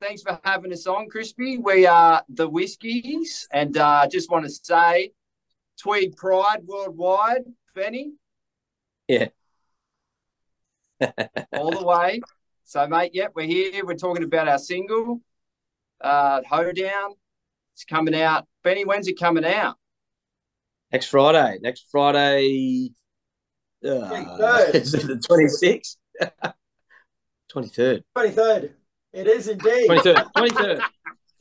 Thanks for having us on, Krispy. We are the Whiskeys, and I uh, just want to say, Tweed Pride worldwide, Benny. Yeah. all the way. So, mate, yep, we're here. We're talking about our single, uh, Hoedown. It's coming out. Benny, when's it coming out? Next Friday. Next Friday. Uh, is it the 26th? 23rd. 23rd. It is indeed. 23rd. 23rd.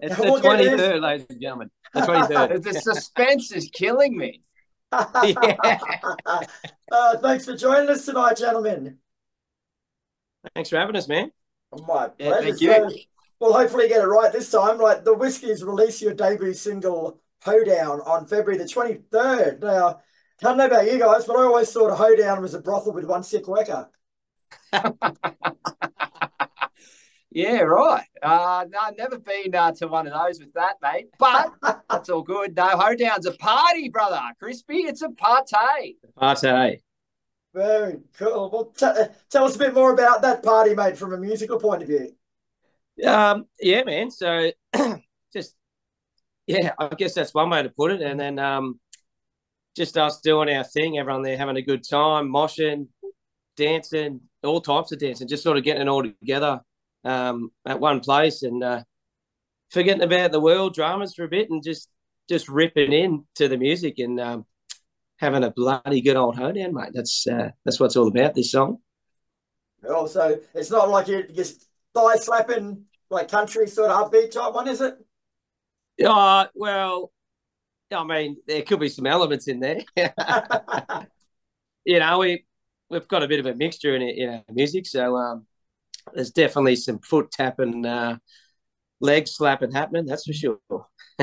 It's the 23rd, ladies and gentlemen. The 23rd. the suspense is killing me. yeah. uh, thanks for joining us tonight, gentlemen. Thanks for having us, man. Oh, my pleasure. Thank you. So, well, hopefully you get it right this time. Right, the Whiskeys release your debut single Hoedown on February the 23rd. Now, I don't know about you guys, but I always thought a hoedown was a brothel with one sick worker. yeah, right. Uh, no, I've never been uh, to one of those with that, mate. But that's all good. No, hoedown's a party, brother. Krispy, it's a party. Party. Very cool. Well, t- uh, tell us a bit more about that party, mate, from a musical point of view. Um, yeah, man. So, just yeah, I guess that's one way to put it. And then um, just us doing our thing, everyone there having a good time, moshing, dancing, all types of dancing, just sort of getting it all together um, at one place and uh, forgetting about the world dramas for a bit and just just ripping in to the music and um, having a bloody good old hoedown, mate. That's uh, that's what it's all about. This song. Oh, so it's not like you're just thigh slapping like country sort of upbeat type one, is it? Uh, well, I mean, there could be some elements in there. you know, we we've got a bit of a mixture in it in our music, so um, there's definitely some foot tapping, uh, leg slapping happening. That's for sure.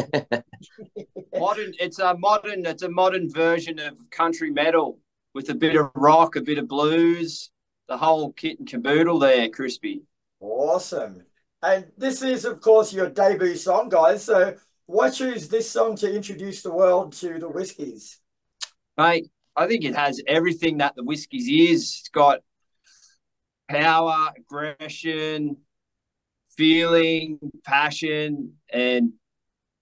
modern, it's a modern, it's a modern version of country metal with a bit of rock, a bit of blues, the whole kit and caboodle there, Krispy. Awesome. And this is, of course, your debut song, guys. So why choose this song to introduce the world to the Whiskeys? Mate, I think it has everything that the Whiskeys is. It's got power, aggression, feeling, passion, and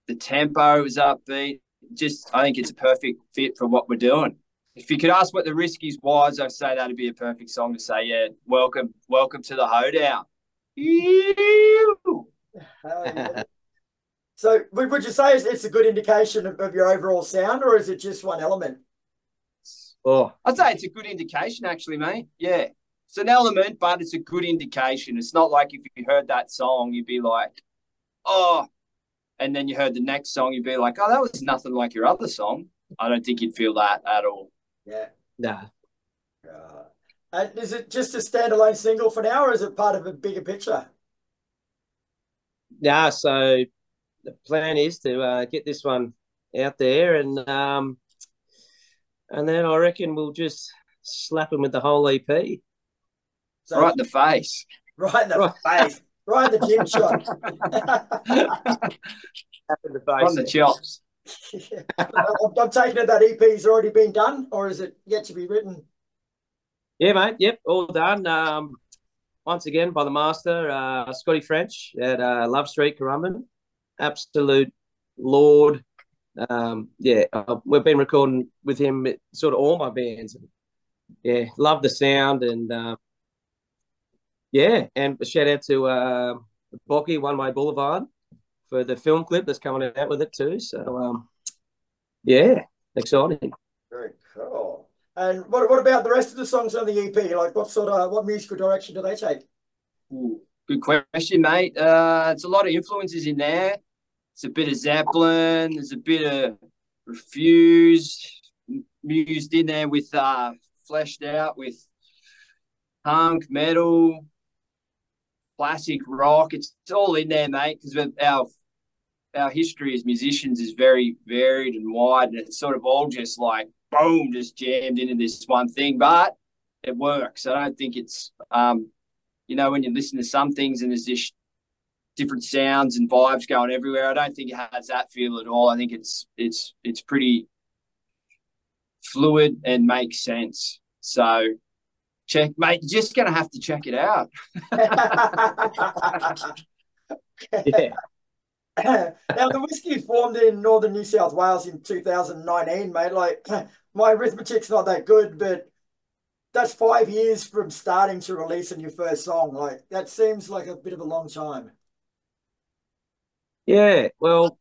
the tempo is upbeat. Just, I think it's a perfect fit for what we're doing. If you could ask what the Whiskeys was, I'd say that'd be a perfect song to say, yeah, welcome, welcome to the hoedown. so, would you say it's a good indication of, of your overall sound, or is it just one element? Oh, I'd say it's a good indication, actually, mate. Yeah, it's an element, but it's a good indication. It's not like if you heard that song, you'd be like, oh, and then you heard the next song, you'd be like, oh, that was nothing like your other song. I don't think you'd feel that at all. Yeah. Nah. Uh, and is it just a standalone single for now, or is it part of a bigger picture? Yeah, so the plan is to uh, get this one out there, and um, and then I reckon we'll just slap him with the whole EP. So, right in the face. Right in the right. face. Right in the gym shot. in the face. On the chops. I'm, I'm taking it that EP's already been done, or is it yet to be written? Yeah, mate. Yep, all done. Um, once again by the master, uh, Scotty French at uh, Love Street, Currumbin. Absolute lord. Um, yeah, uh, we've been recording with him sort of all my bands. Yeah, love the sound and uh, yeah, and a shout out to uh, Bocky One Way Boulevard for the film clip that's coming out with it too. So um, yeah, exciting. Very cool. And what what about the rest of the songs on the EP? Like, what sort of what musical direction do they take? Ooh, good question, mate. Uh, it's a lot of influences in there. It's a bit of Zeppelin. There's a bit of Refused, mused in there with uh, fleshed out with punk metal, classic rock. It's, it's all in there, mate, because our our history as musicians is very varied and wide, and it's sort of all just like boom, just jammed into this one thing. But it works. I don't think it's um, you know, when you listen to some things and there's just different sounds and vibes going everywhere. I don't think it has that feel at all. I think it's it's it's pretty fluid and makes sense. So check, mate. You're just gonna have to check it out. Yeah. now the whiskey formed in northern New South Wales in 2019, mate. Like my arithmetic's not that good, but that's five years from starting to releasing your first song. Like that seems like a bit of a long time. Yeah, well,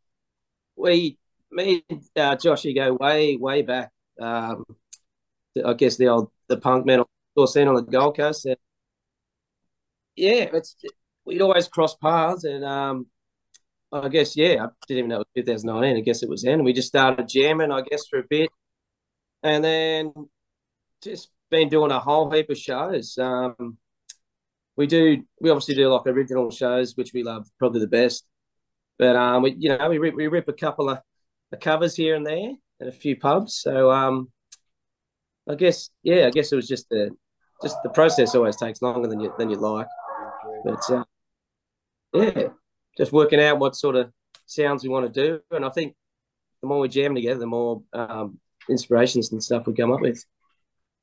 we, me, and uh, Joshy go way, way back. Um, I guess the old the punk metal scene on the Gold Coast. And yeah, it's we'd always cross paths, and um, I guess yeah, I didn't even know it was 2019. I guess it was then. We just started jamming, I guess, for a bit, and then just been doing a whole heap of shows. Um, we do, we obviously do like original shows, which we love probably the best. But um, we, you know, we rip, we rip a couple of, of covers here and there at a few pubs. So um, I guess, yeah, I guess it was just the, just the process always takes longer than you than you like. But uh, yeah, just working out what sort of sounds we want to do, and I think the more we jam together, the more um, inspirations and stuff we come up with.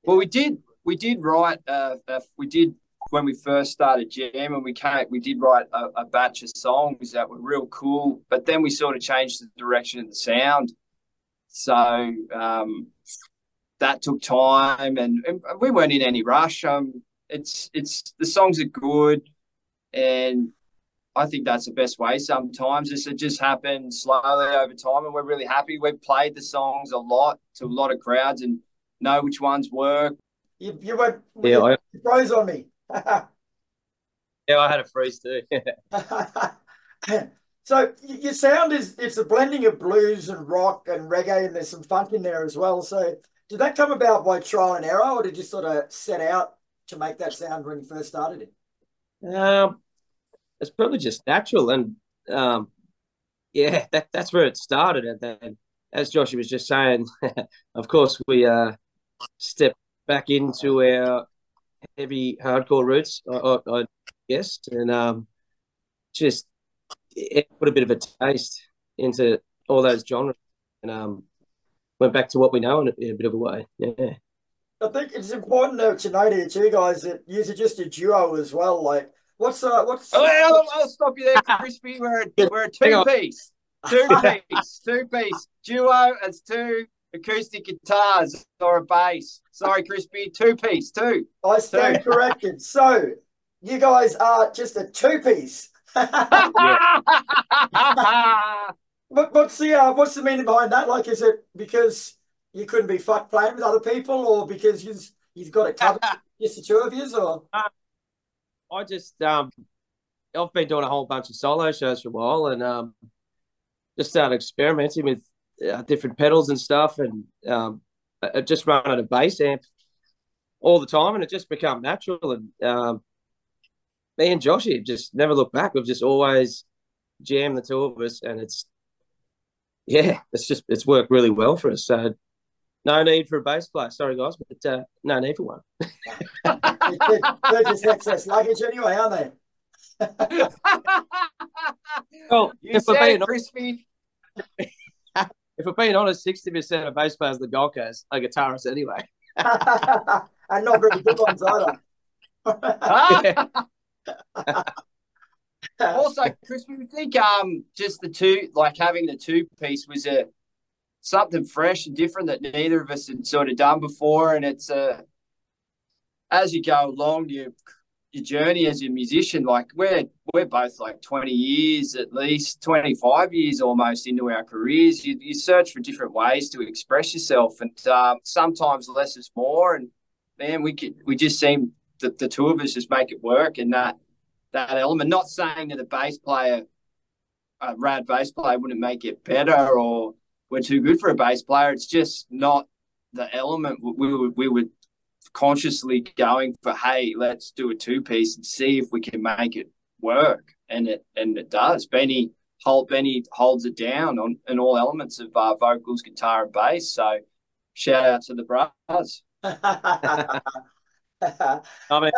Well, we did we did write uh, we did when we first started jam and we came we did write a, a, batch of songs that were real cool but then we sort of changed the direction of the sound so um, that took time and, and, we weren't in any rush um it's it's the songs are good and I think that's the best way sometimes. This it just happened slowly over time and we're really happy. We've played the songs a lot to a lot of crowds and know which ones work. You, you went Yeah, I- froze on me. Yeah, I had a freeze too. so your sound is it's a blending of blues and rock and reggae, and there's some funk in there as well. So did that come about by trial and error, or did you sort of set out to make that sound when you first started it? um, it's probably just natural, and um, yeah, that that's where it started. And then, as Joshua was just saying, of course, we uh stepped back into our heavy hardcore roots, I, I, I guess, and um, just put a bit of a taste into all those genres, and um, went back to what we know in a, in a bit of a way. Yeah. I think it's important to, to note here too, guys, that you're just a duo as well. Like, what's uh, what's Oh, I'll, I'll stop you there, Krispy. We're a, we're a two on. piece, two piece, two piece duo. It's two acoustic guitars or a bass. Sorry, Krispy, two piece, two. I stand Sorry. corrected. So you guys are just a two piece. But what's the uh, what's the meaning behind that? Like, is it because you couldn't be fucked playing with other people, or because you've you've got it covered, just the two of yous, or I just um I've been doing a whole bunch of solo shows for a while and um just started experimenting with uh, different pedals and stuff and um I I just running a bass amp all the time and it just become natural and um me and Joshy just never look back. We've just always jammed the two of us and it's yeah, it's just it's worked really well for us. So no need for a bass player. Sorry guys, but uh, no need for one. they're, they're just excess luggage anyway, aren't they? Well, you if we're said being it, Krispy. if we're being honest, sixty percent of bass players the Gold Coast are guitarists anyway. and not very good ones either. also, Kris, we think um just the two, like having the two piece was a something fresh and different that neither of us had sort of done before, and it's a as you go along your your journey as a musician, like we're we're both like twenty years at least, twenty five years almost into our careers. You you search for different ways to express yourself, and um, sometimes less is more. And man, we could we just seem that the two of us just make it work, and that that element. Not saying that a bass player, a rad bass player, wouldn't make it better or we're too good for a bass player. It's just not the element we were, we would consciously going for. Hey, let's do a two piece and see if we can make it work, and it and it does. Benny hold Benny holds it down on in all elements of uh, vocals, guitar, and bass. So shout out to the bras. I mean,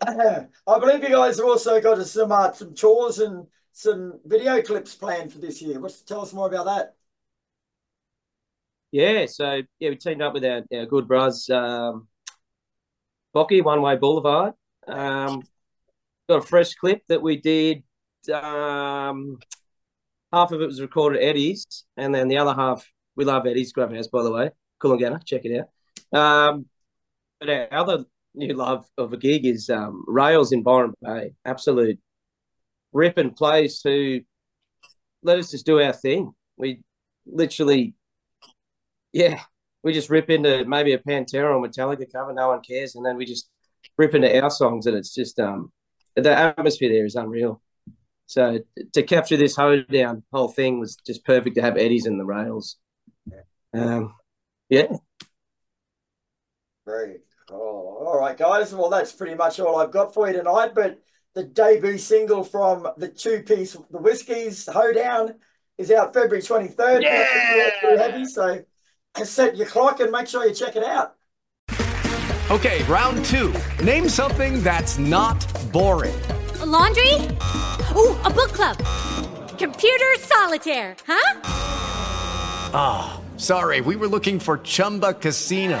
I believe you guys have also got some uh, some tours and some video clips planned for this year. What's tell us more about that? yeah, so yeah, we teamed up with our, our good bros, um, Bocky, One Way Boulevard. Um, got a fresh clip that we did. Um, half of it was recorded at Eddie's, and then the other half, we love Eddie's Grub House, by the way. Coolangatta, check it out. Um, but our other new love of a gig is um, Rails in Byron Bay. Absolute ripping place to let us just do our thing. We literally, yeah, we just rip into maybe a Pantera or Metallica cover, no one cares, and then we just rip into our songs, and it's just um, the atmosphere there is unreal. So to capture this hoedown whole thing was just perfect to have Eddie's in the rails. Um, yeah, Great. Oh, all right, guys. Well, that's pretty much all I've got for you tonight. But the debut single from the two piece, the Whiskeys Hoedown, is out February 23rd. Yeah! Pretty heavy. So set your clock and make sure you check it out. Okay, round two. Name something that's not boring. A laundry? Ooh, a book club. Computer solitaire, huh? Ah, sorry, we were looking for Chumba Casino.